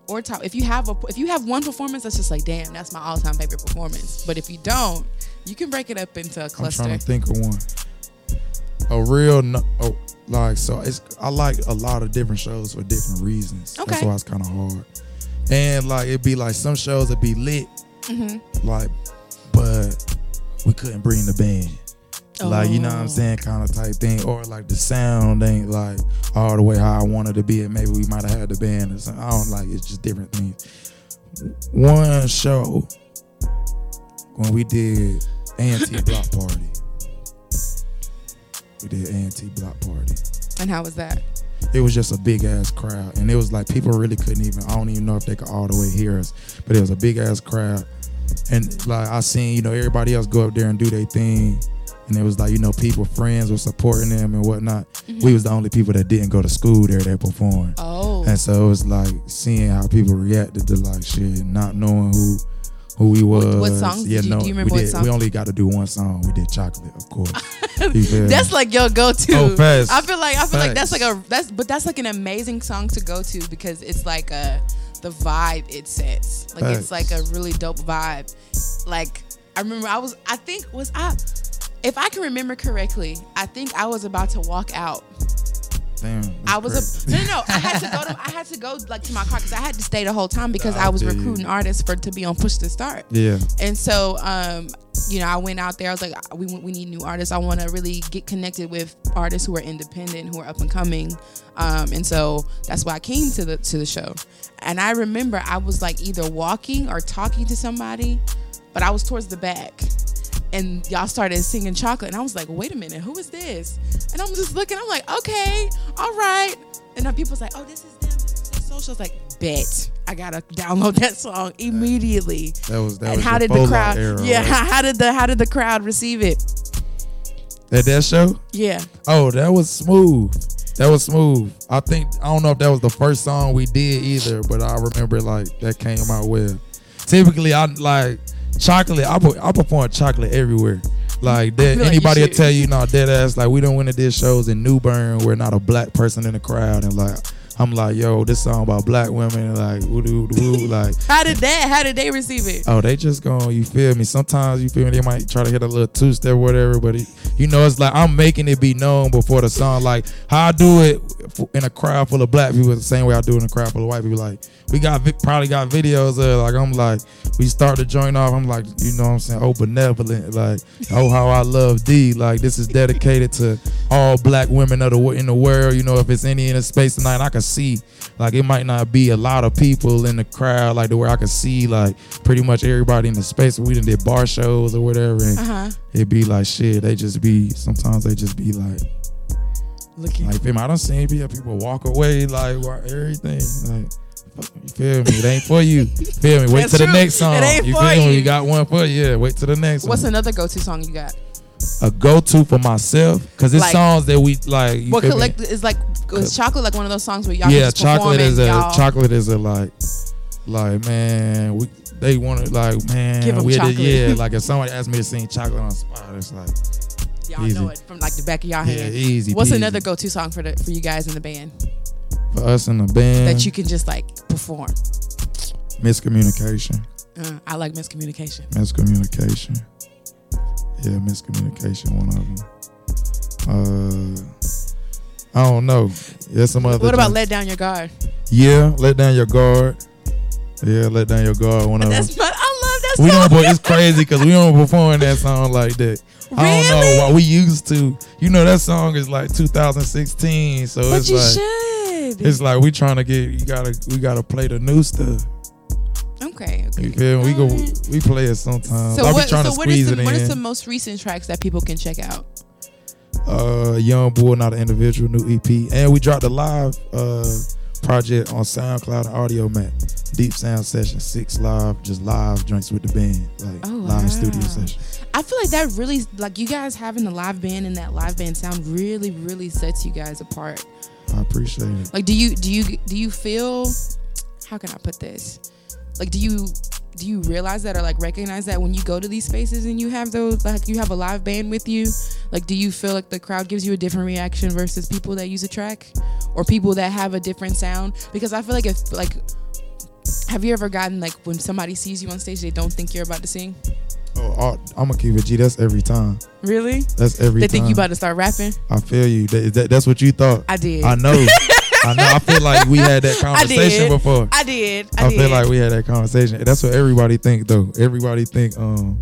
or top if you have a if you have one performance that's just like damn that's my all-time favorite performance but if you don't you can break it up into a I'm cluster trying to think of one. A real no, oh, like so. It's I like a lot of different shows for different reasons. That's Okay. why it's kind of hard. And like it'd be like some shows would be lit, Mm-hmm. like, but we couldn't bring the band. Like you know what I'm Oh. saying, kind of type thing, or like the sound ain't like all the way how I wanted to be. And maybe we might have had the band or something. I don't like. It's just different things. One show when we did anti block party. We did anti block party. and how was that It was just a big ass crowd, and it was like people really couldn't even. I don't even know if they could all the way hear us, but it was a big ass crowd, and like I seen you know everybody else go up there and do their thing, and it was like you know people friends were supporting them and whatnot. Mm-hmm. We was the only people that didn't go to school there that performed. oh And so it was like seeing how people reacted to like shit, not knowing who who we was. what songs did you- do you remember we what did. We only got to do one song. We did chocolate, of course. You feel me? that's like your go-to Oh, facts. i feel like i feel like that's like a that's but that's like an amazing song to go to because it's like a the vibe it sets like it's like a really dope vibe like i remember i was i think was i if i can remember correctly i think i was about to walk out Damn, I was a, no, no, no. I had to go to I had to go like to my car because I had to stay the whole time because I I was recruiting artists for to be on Push to Start. yeah. And so, um, you know, I went out there. I was like, we we need new artists. I want to really get connected with artists who are independent, who are up and coming. Um, and so that's why I came to the to the show. And I remember I was like either walking or talking to somebody, but I was towards the back. And y'all started singing chocolate, and I was like, "Wait a minute, who is this?" And I'm just looking. I'm like, "Okay, all right." And then people's like, "Oh, this is them. This is their social." I like, "Bet I gotta download that song immediately." That was that and was how did the crowd? Era, yeah, right? how, how did the how did the crowd receive it? At that show? Yeah. Oh, that was smooth. That was smooth. I think I don't know if that was the first song we did either, but I remember like that came out well. Typically, I like chocolate. I put I perform chocolate everywhere. Like that, like anybody will tell you, no, dead ass. Like we don't win to did shows in New Bern where not a black person in the crowd, and like I'm like, yo, this song about black women, like woo doo woo, like How did that? How did they receive it? Oh, they just going, you feel me? Sometimes you feel me, they might try to hit a little two step whatever, but it, you know, it's like I'm making it be known before the song. Like how I do it in a crowd full of black people, the same way I do it in a crowd full of white people. Like we got probably got videos of like I'm like we start the joint off. I'm like you know what I'm saying? Oh benevolent, like oh how I love D. Like this is dedicated to all black women of the in the world. You know if it's any in the space tonight, I can see like it might not be a lot of people in the crowd like the where I can see like pretty much everybody in the space. We done did bar shows or whatever, and Uh huh. it be like shit. They just be sometimes they just be like Looking. like me, I don't see people people walk away like everything like You feel me? It ain't for you. Feel me? Wait That's to the next song. It ain't you for feel me? you. Got one for you. Yeah, wait to the next What's one. another go-to song you got? A go to for myself? Cause it's Like- songs that we like. You What collect is like is chocolate like one of those songs where y'all yeah, chocolate is a y'all- chocolate is a like like man, we they want to like man, Give we chocolate. yeah. Like if somebody asked me to sing chocolate on spot, it's like y'all easy. know it from like the back of y'all yeah, head. easy. What's peasy. another go-to song for the for you guys in the band for us in the band? that you can just like perform? miscommunication, Uh, I like miscommunication. miscommunication. Yeah, miscommunication. One of them. Uh, I don't know. There's some other. What about joints. let down your guard? Yeah, let down your guard. Yeah, let down your guard. One of them. That's my, I love that We song. don't. It's crazy because we don't perform that song like that. I don't Really? know why we used to. You know that song is like 2016, so but it's you like should. it's like we trying to get. You gotta we gotta play the new stuff. You feel? We go we play it sometimes. So I be what? trying So to what is squeeze the it what is the most recent tracks that people can check out? uh, Young Bull, not an individual, new EP, and we dropped a live uh project on SoundCloud and Audiomack. Deep Sound Session Six live, just live drinks with the band, like Oh, live studio session. I feel like that really like you guys having a live band and that live band sound really really sets you guys apart. I appreciate it. Like do you do you do you feel how can I put this? Like do you do you realize that or like recognize that when you go to these spaces and you have those like you have a live band with you? Like do you feel like the crowd gives you a different reaction versus people that use a track or people that have a different sound? Because I feel like if like have you ever gotten like when somebody sees you on stage they don't think you're about to sing? Oh, I'm gonna keep it G. That's every time. Really? That's every They time. think you about to start rapping? I feel you. That, that- that's what you thought. I did. I know. I know. I feel like we had that conversation did. before. I did. I, I, did. feel like we had that conversation. That's what everybody think though. Everybody think um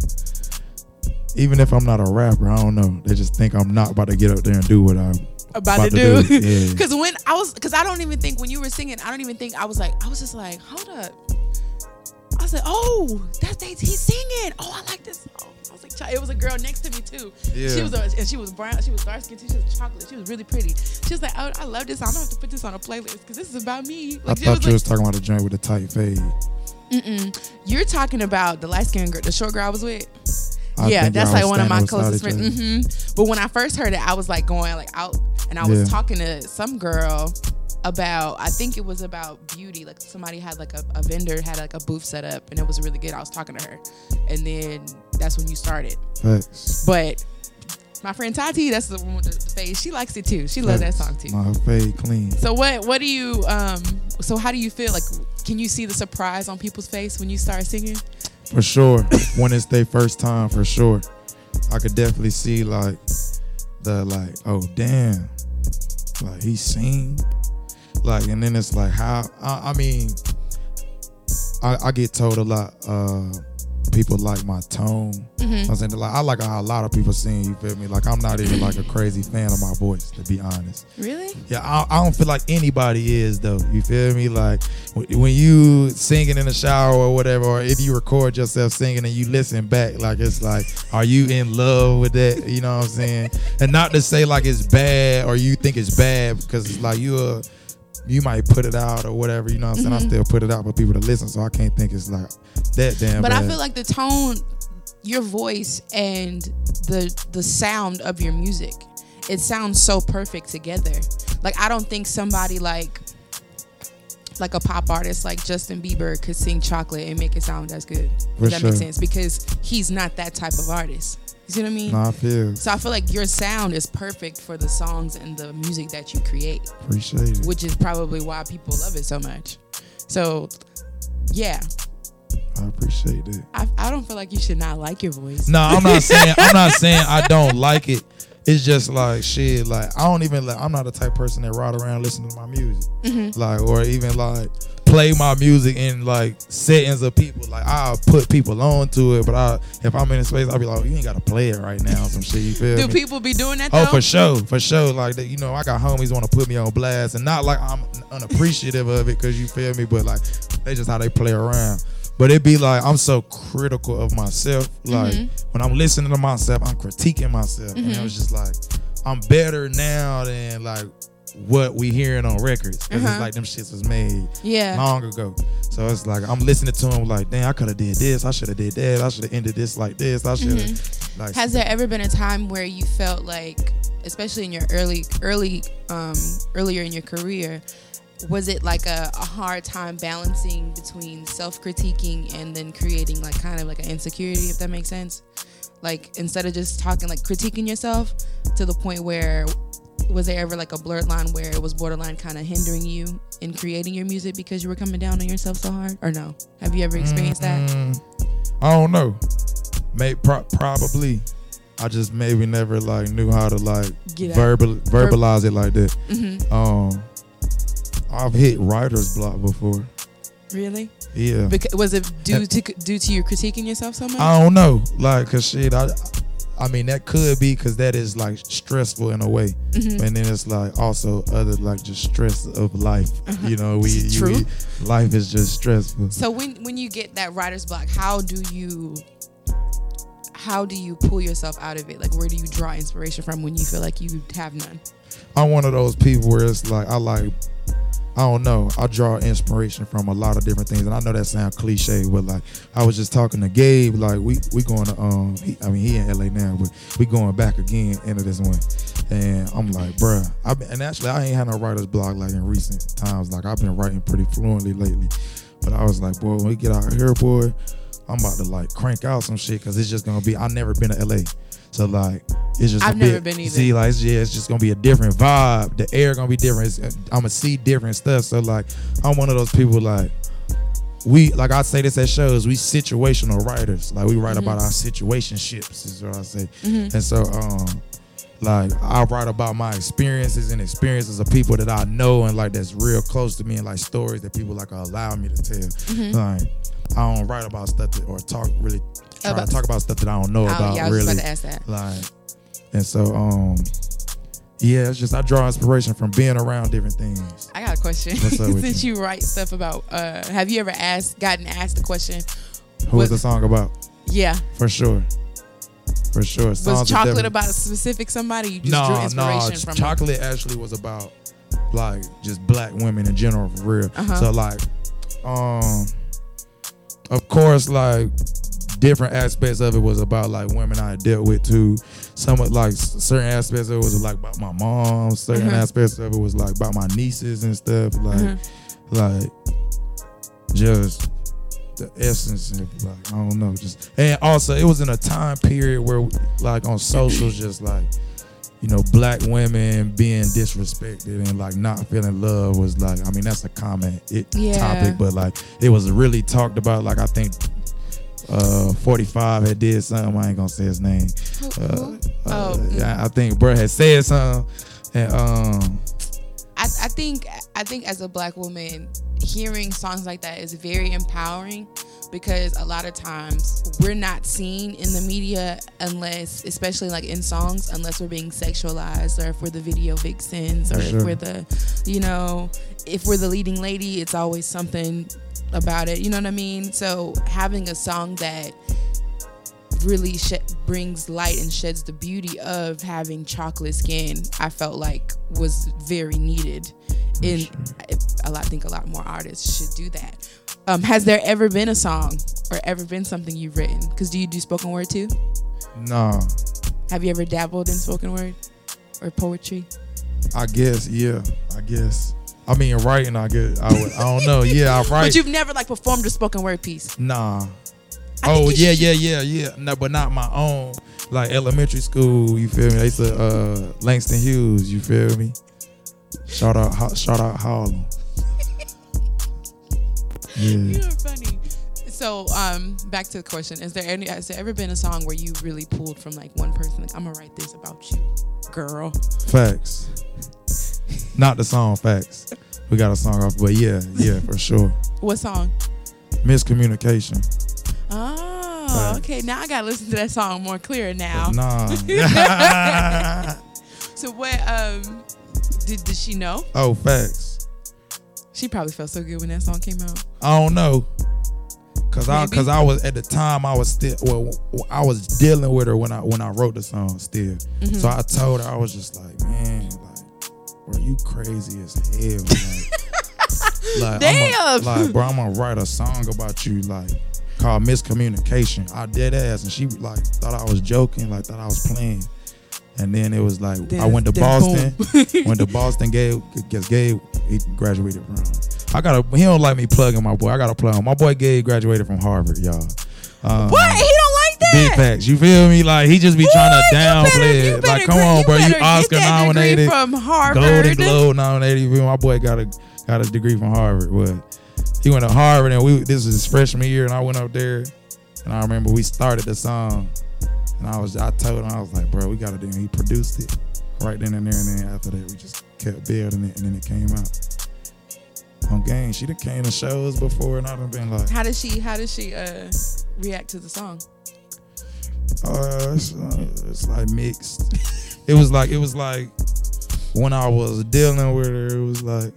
even if I'm not a rapper, I don't know. They just think I'm not about to get up there and do what I'm about, about to do. to do, yeah. Cause when I was, cause I don't even think when you were singing, I don't even think I was like, I was just like, hold up. I like, oh, that's he's singing. Oh, I like this. song. I was like, it was a girl next to me too. Yeah. She was, a, and she was brown. She was dark skinned too. She was chocolate. She was really pretty. She was like, oh, I love this. song. I'm gonna have to put this on a playlist because this is about me. I Like, she thought was you like, was talking about a joint with a tight fade. Mm-mm. You're talking about the light skinned girl, the short girl I was with. I yeah, that's like one of my closest friends. other. hmm But when I first heard it, I was like going like out, and I was Yeah. talking to some girl about. I think it was about beauty. Like somebody had like a, a vendor had like a booth set up, and it was really good. I was talking to her, and then that's when you started. Facts. But my friend Tati, that's the one with the, the face. She likes it too. She loves that song too. My fade clean. So what what do you um so how do you feel like can you see the surprise on people's face when you start singing? For sure. when it's their first time, for sure. I could definitely see like the like, oh damn. Like he sing. Like and then it's like how I, I mean I, I get told a lot uh people like my tone. Mm-hmm. I'm saying like I like how a lot of people sing, you feel me? Like I'm not even like a crazy fan of my voice, to be honest. Really? Yeah, I, I don't feel like anybody is though. You feel me? Like when you singing in the shower or whatever, or if you record yourself singing and you listen back, like it's like, are you in love with that? You know what I'm saying? And not to say like it's bad or you think it's bad because it's like you are. You might put it out or whatever, you know what I'm saying? I mm-hmm. still put it out for people to listen, so I can't think it's like that damn But bad. I feel like the tone, your voice, and the the sound of your music, it sounds so perfect together. Like I don't think somebody like like a pop artist like Justin Bieber could sing Chocolate and make it sound as good. For If that makes sure. sense because he's not that type of artist. You see what I mean? Nah, I feel. So I feel like your sound is perfect for the songs and the music that you create, Appreciate it. which is probably why people love it so much. So, yeah, I appreciate it. I, I don't feel like you should not like your voice. No, I'm not saying I'm not saying I don't like it. It's just like shit. Like I don't even like. I'm not the type of person that ride around listening to my music. Mm-hmm. Like or even like play my music in like settings of people. Like I'll put people on to it, but I if I'm in a space, I'll be like, you ain't gotta play it right now. Some shit. You feel Do me? people be doing that though? Oh, for sure, for sure. Like you know, I got homies want to put me on blast, and not like I'm unappreciative of it, cause you feel me. But like, they just how they play around. But it be like I'm so critical of myself. Like Mm-hmm. when I'm listening to myself, I'm critiquing myself, and it was just like I'm better now than like what we hearing on records because Uh-huh. it's like them shits was made Yeah. long ago. So it's like I'm listening to them like, damn, I could have did this. I should have did that. I should have ended this like this. I should have like. Has there ever been a time where you felt like, especially in your early, early, um, earlier in your career, was it like a, a hard time balancing between self-critiquing and then creating like kind of like an insecurity, if that makes sense? Like instead of just talking like critiquing yourself to the point where was there ever like a blurred line where it was borderline kind of hindering you in creating your music because you were coming down on yourself so hard or no have you ever experienced that Mm, I don't know. May pro- probably. I just maybe never like knew how to like verbal verbalize it like that. hmm Um, I've hit writer's block before. really Yeah. Because, was it due to due to you critiquing yourself so much? I don't know, like, cause shit, I, I mean, that could be because that is like stressful in a way, Mhm. and then it's like also other like just stress of life. You know, we, you, we- life is just stressful. So when when you get that writer's block, how do you how do you pull yourself out of it? Like where do you draw inspiration from when you feel like you have none? I'm one of those people where it's like I like I don't know. I draw inspiration from a lot of different things, and I know that sounds cliche, but like I was just talking to Gabe, like we we going to um, he, I mean he in LA now, but we going back again into this one, and I'm like, bruh, I and actually I ain't had no writer's block like in recent times. Like I've been writing pretty fluently lately, but I was like, boy, when we get out here, boy, I'm about to like crank out some shit because it's just gonna be. I've never been to LA, so like it's just. I've gonna be- never been either. See, like it's, yeah, it's just gonna be a different vibe. The air gonna be different. It's, uh, I'm gonna see different stuff. So like, I'm one of those people like. We like I say this at shows. We situational writers. Like we write about mm-hmm. our situationships. Is what I say. Mm-hmm. And so, um, like I write about my experiences and experiences of people that I know and like that's real close to me and like stories that people like allow me to tell. Mm-hmm. Like I don't write about stuff that, or talk really try About- to talk about stuff that I don't know Oh, about yeah, I was really. just about to ask that. Like, and so um, yeah, it's just I draw inspiration from being around different things. I got a question. Since you write stuff about uh have you ever asked gotten asked the question, Who was the song about? yeah, For sure, for sure. was Songs chocolate about a specific somebody? You just drew no, no. inspiration from them? Chocolate actually was about like just black women in general, for real. Uh-huh. So like, um, of course, like different aspects of it was about like women I dealt with too. Some of like certain aspects of it was like about my mom. Certain Mhm. aspects of it was like about my nieces and stuff. Like, Mhm. like just the essence of like I don't know, just and also it was in a time period where like on socials, just like you know, black women being disrespected and like not feeling love was like I mean that's a common it, Yeah. topic, but like it was really talked about. Like I think uh 45 had did something. I ain't gonna say his name. Uh, uh, Oh, yeah, I think bro had said something, and um I, I think I think as a black woman, hearing songs like that is very empowering because a lot of times we're not seen in the media unless, especially like in songs, unless we're being sexualized or if we're the video vixens or For if we're the, you know, if we're the leading lady, it's always something about it. You know what I mean? So having a song that really sh- brings light and sheds the beauty of having chocolate skin i felt like was very needed and I, I think a lot more artists should do that um, has there ever been a song or ever been something you've written because do you do spoken word too nah. have you ever dabbled in spoken word or poetry I guess, yeah. I guess. I mean, writing. I guess. I, would, I don't know. Yeah, I write. but you've never like performed a spoken word piece nah. Oh yeah, yeah, yeah, yeah. No, but not my own. Like elementary school. You feel me? They said uh, Langston Hughes. You feel me? Shout out, Ho- shout out Harlem. Yeah. You're funny. So, um, back to the question: Is there any? Has there ever been a song where you really pulled from like one person? Like, I'm gonna write this about you, girl. Facts. Not the song Facts. We got a song off, but yeah, yeah, for sure. What song? Miscommunication. Oh, okay. Now I gotta listen to that song more clear now. Nah. So what? Um, did did she know? oh, facts. She probably felt so good when that song came out. I don't know. Cause I, cause I was at the time I was still well I was dealing with her when I when I wrote the song still. Mm-hmm. So I told her I was just like man like bro, you crazy as hell. Like, like, Damn. A, like, bro, I'm gonna write a song about you, like, called Miscommunication. I dead ass, and she like thought I was joking, like thought I was playing. And then it was like I went to Boston. went to Boston. Gabe, guess Gabe, he graduated from. I gotta. He don't like me plugging my boy. I gotta plug him. My boy Gabe graduated from Harvard, y'all. Um, What? He don't like that. Big facts. You feel me? Like he just be trying to downplay it. Like, come on, bro. You Oscar that nominated, from Harvard. Golden Globe nominated. You feel? My boy got a got a degree from Harvard. But he went to Harvard, and we this was his freshman year, and I went up there, and I remember we started the song, and I was I told him I was like, bro, we gotta do. it. He produced it right then and there, and then after that, we just kept building it, and then it came out. On game, she done came to shows before, and I done been like, How does she? How does she uh, react to the song? Uh, it's, uh, it's like mixed. it was like it was like when I was dealing with her, it was like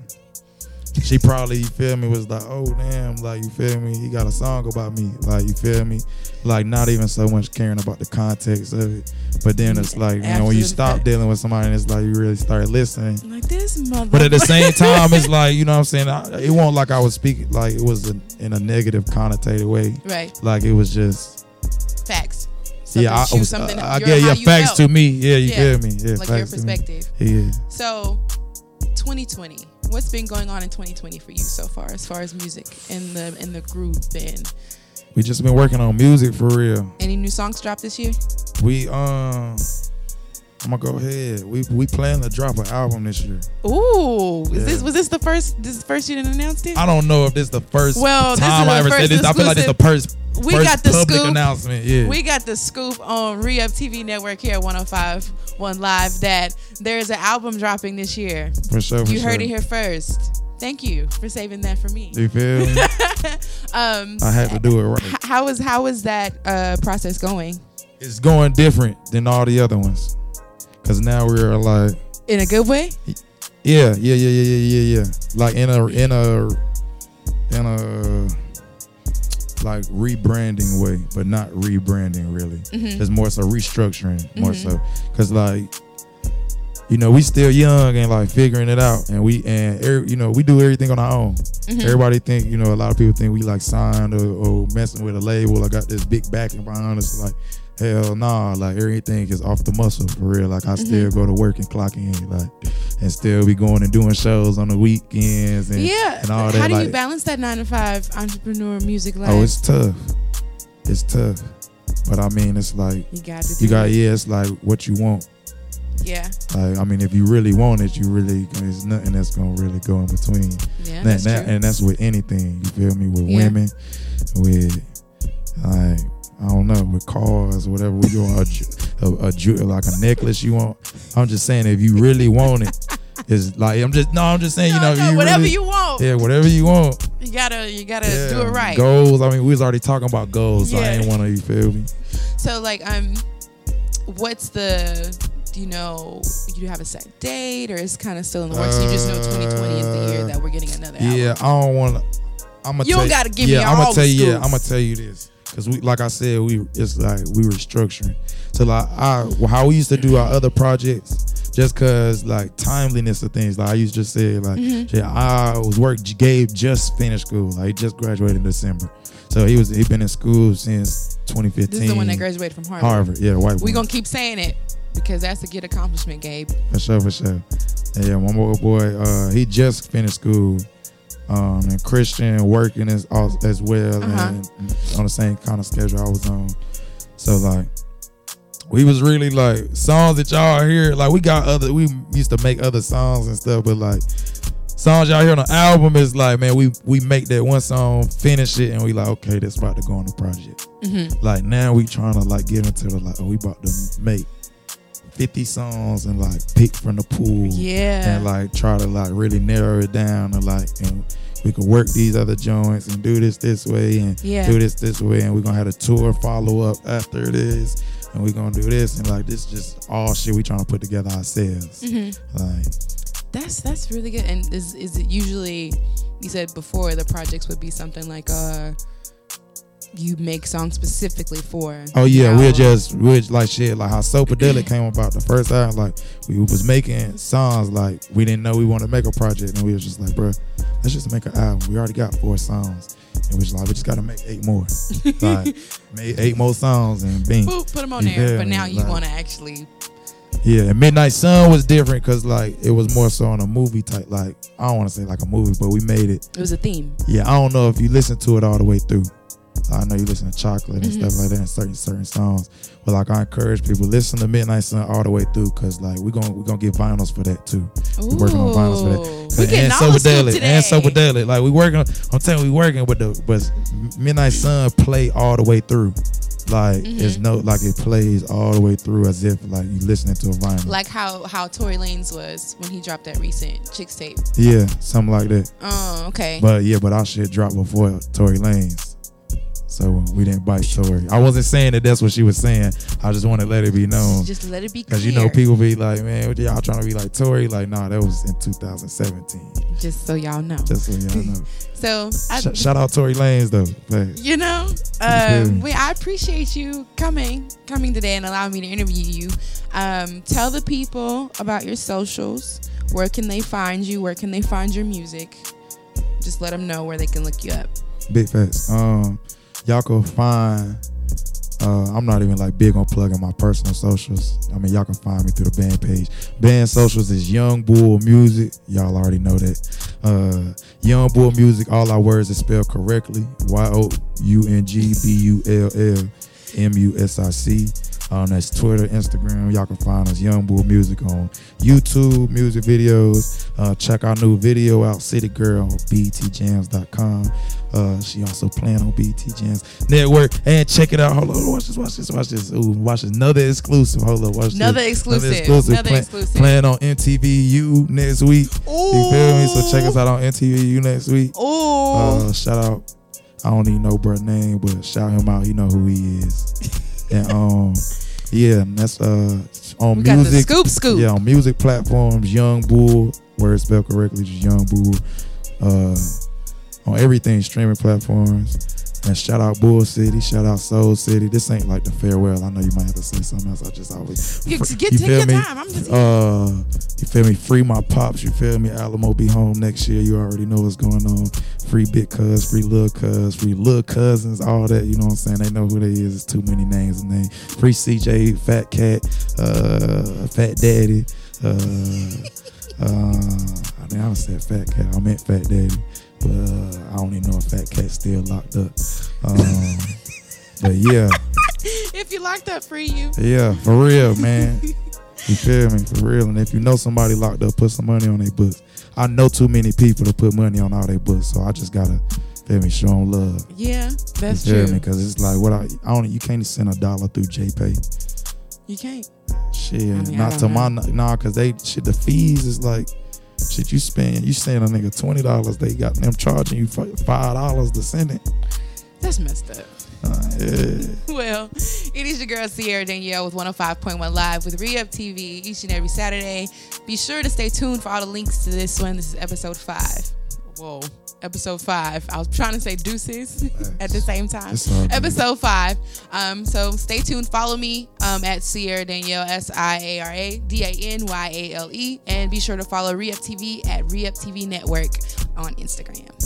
she probably you feel me was like, oh damn, like you feel me, he got a song about me, like you feel me, like not even so much caring about the context of it, but then it's mm, like you know when you stop fact. dealing with somebody, and it's like you really start listening. Like this mother. But at the same time, it's like you know what I'm saying. I, it wasn't like I was speaking like it was in, in a negative connotated way. right. Like it was just Facts. yeah, I, Something- was, something- I your- get yeah you facts felt. to me. Yeah, you Yeah. feel me? Yeah, Like your facts to me. perspective. Yeah. So, 2020. What's been going on in 2020 for you so far, as far as music and the and the group and We just been working on music for real. any new songs dropped this year? We um, I'm gonna go ahead. We we plan to drop an album this year. Ooh, is Yeah. this was this the first? This the first you didn't announce it? I don't know if this is the first Well, this time I ever said first this. I feel like this is the first We first got the public scoop. announcement. Yeah. We got the scoop on Re-Up TV Network here at 105.1 Live that there is an album dropping this year. for sure. For You heard it here first. Thank you for saving that for me. You feel me? Um, I had to do it right. h- how is how is that uh, process going? It's going different than all the other ones. Cause now we're like, In a good way? yeah, yeah, yeah, yeah, yeah, yeah, yeah. Like in a in a in a like rebranding way, but not rebranding really. Mhm. It's more so restructuring, more Mhm. so, cause like, you know, we still young and like figuring it out, and we and every, you know we do everything on our own. Mhm. Everybody think you know a lot of people think we like signed or, or messing with a label. I got this big backing behind us. Like hell nah, like everything is off the muscle for real. Like I Mm-hmm. still go to work and clock in, like and still be going and doing shows on the weekends and Yeah. and all How that. How do you balance that nine to five entrepreneur music life? oh, it's tough. It's tough, but I mean, it's like you got to. you got it. yeah. It's like what you want. Yeah. Like I mean, if you really want it, you really there's nothing that's gonna really go in between. Yeah. That- That's that- true. and that's with anything. You feel me? With Yeah. women, with like I don't know, with cars, or whatever we go a, a, a like a necklace you want. I'm just saying, if you really want it, it's like I'm just no, I'm just saying, you know, No, you whatever really, you want. yeah, whatever you want, You gotta you gotta yeah. do it right. Goals. I mean, we was already talking about goals, so I ain't want to. You feel me? So like um what's the you know you have a set date or is kind of still in the works? you just know 2020 is the year that we're getting another album. Yeah, I don't want to. I'm gonna. You don't gotta give me yeah, I'm gonna tell you. Yeah. I'm gonna tell you this because we, like I said, we it's like we were structuring. So like I, how we used to do our other projects, just cause like timeliness of things. Like I used to say like, Mm-hmm. yeah, I was work. Gabe just finished school. Like he just graduated in December, so he was he been in school since 2015. This is the one that graduated from Harvard. Harvard, yeah, white. We're one. gonna keep saying it because that's a good accomplishment, Gabe. For sure, for sure. And yeah, one more boy, uh, he just finished school. Um, and Christian working as as well Uh-huh. and on the same kind of schedule I was on. So like we was really like songs that y'all hear, like we got other we used to make other songs and stuff, but like songs y'all hear on the album is like, man, we we make that one song, finish it, and we like, okay, that's about to go on the project. Mm-hmm. Like now we trying to like get into the like, oh, we about to make 50 songs and like pick from the pool Yeah. and like try to like really narrow it down and like and we can work these other joints and do this this way and Yeah. do this this way and we're gonna have a tour follow up after this and we're gonna do this and like this just all shit we trying to put together ourselves Mm-hmm. like That's that's really good. And is is it usually you said before the projects would be something like uh you make songs specifically for. Oh yeah, we're just we're like shit like how Sopadelic came about the first time. Like we was making songs like we didn't know we wanted to make a project, and we was just like, bro, let's just make an album. We already got four songs, and we was like, we just gotta make eight more. like made eight more songs, and bing. Boop, put them on there. But now you Like- want to actually. Yeah, and Midnight Sun was different because like it was more so on a movie type. Like I don't want to say like a movie, but we made it. It was a theme. Yeah, I don't know if you listen to it all the way through. I know you listen to Chocolate and Mhm. stuff like that and certain certain songs. But like I encourage people listen to Midnight Sun all the way through because like we're gonna we're gonna get vinyls for that too. Ooh. working on vinyls for that. We and all the scoop Sopadelic today. and Sopadelic. Like we working. I'm telling you, we working with the but Midnight Sun play all the way through. Like it's Mhm. no like it plays all the way through as if like you listening to a vinyl. Like how how Tory Lanez was when he dropped that recent Chixtape. yeah, something like that. Oh, okay. But yeah, but our shit dropped before Tory Lanez. So we didn't bite Tory. I wasn't saying that that's what she was saying. I just want to let it be known. Just let it be. Because you know people be like, man, what y'all trying to be like Tory? Like, nah, that was in 2017. Just so y'all know. Just so y'all know. So I, Sh- shout out Tory Lanez though. You know, um, we, I appreciate you coming, coming today and allowing me to interview you. Um, tell the people about your socials. Where can they find you? Where can they find your music? Just let them know where they can look you up. big facts. Um, y'all can find. Uh, I'm not even like big on plugging my personal socials. I mean, y'all can find me through the band page. Band socials is Young Bull Music. Y'all already know that. Uh, Young Bull Music. All our words are spelled correctly. Y O U N G B U L L M U S I C. Um, that's Twitter, Instagram. Y'all can find us Young Bull Music on YouTube, music videos. Uh, check our new video out, City Girl, BETJams.com. Uh, she also playing on BET Jams Network. And check it out. Hold on, watch this, watch this, watch this. Ooh, watch this. Another exclusive. Hold on, watch Another this. exclusive. Another Play- exclusive. Playing on MTVU next week. You feel me? So check us out on MTVU next week. Oh, Uh, shout out. I don't even know bro name, but shout him out. He know who he is. and um, yeah, that's uh on we music. scoop, scoop. Yeah, on music platforms, Young Bull, where it's spelled correctly, just Young Bull. Uh, on everything streaming platforms. And shout out Bull City, shout out Soul City. This ain't like the farewell. I know you might have to say something else. I just always You, fr- get, you take feel your me? time. I'm just. Uh, you feel me? Free my pops. You feel me? Alamo be home next year. You already know what's going on. Free big cuz, free little cuz, free little cousins, all that. You know what I'm saying? They know who they is. It's too many names and names. Free CJ, Fat Cat, uh, Fat Daddy. Uh, uh, I mean, I said Fat Cat. I meant Fat Daddy, uh, I don't even know if Fat Cat's still locked up. Um, but yeah. if you locked up, free you. Yeah, for real, man. You feel me? For real. And if you know somebody locked up, put some money on their books. I know too many people to put money on all their books, so I just gotta feel me, show them love. Yeah, that's you feel true. me? Because it's like what I, I don't. You can't send a dollar through JPay. You can't. Shit, I not don't to my know. nah, cause they shit. The fees is like shit. You spend, you send a nigga twenty dollars. They got them charging you fi- five dollars to send it. That's messed up. Uh, yeah. Well, it is your girl Siara Danyale with 105.1 Live with Re-Up TV each and every Saturday. Be sure to stay tuned for all the links to this one. This is episode five. Whoa, episode five. I was trying to say deuces at the same time. It's all good. Episode five. Um, so stay tuned. Follow me um, at Siara Danyale S I A R A D A N Y A L E, and be sure to follow Re-Up TV at Re-Up TV Network on Instagram.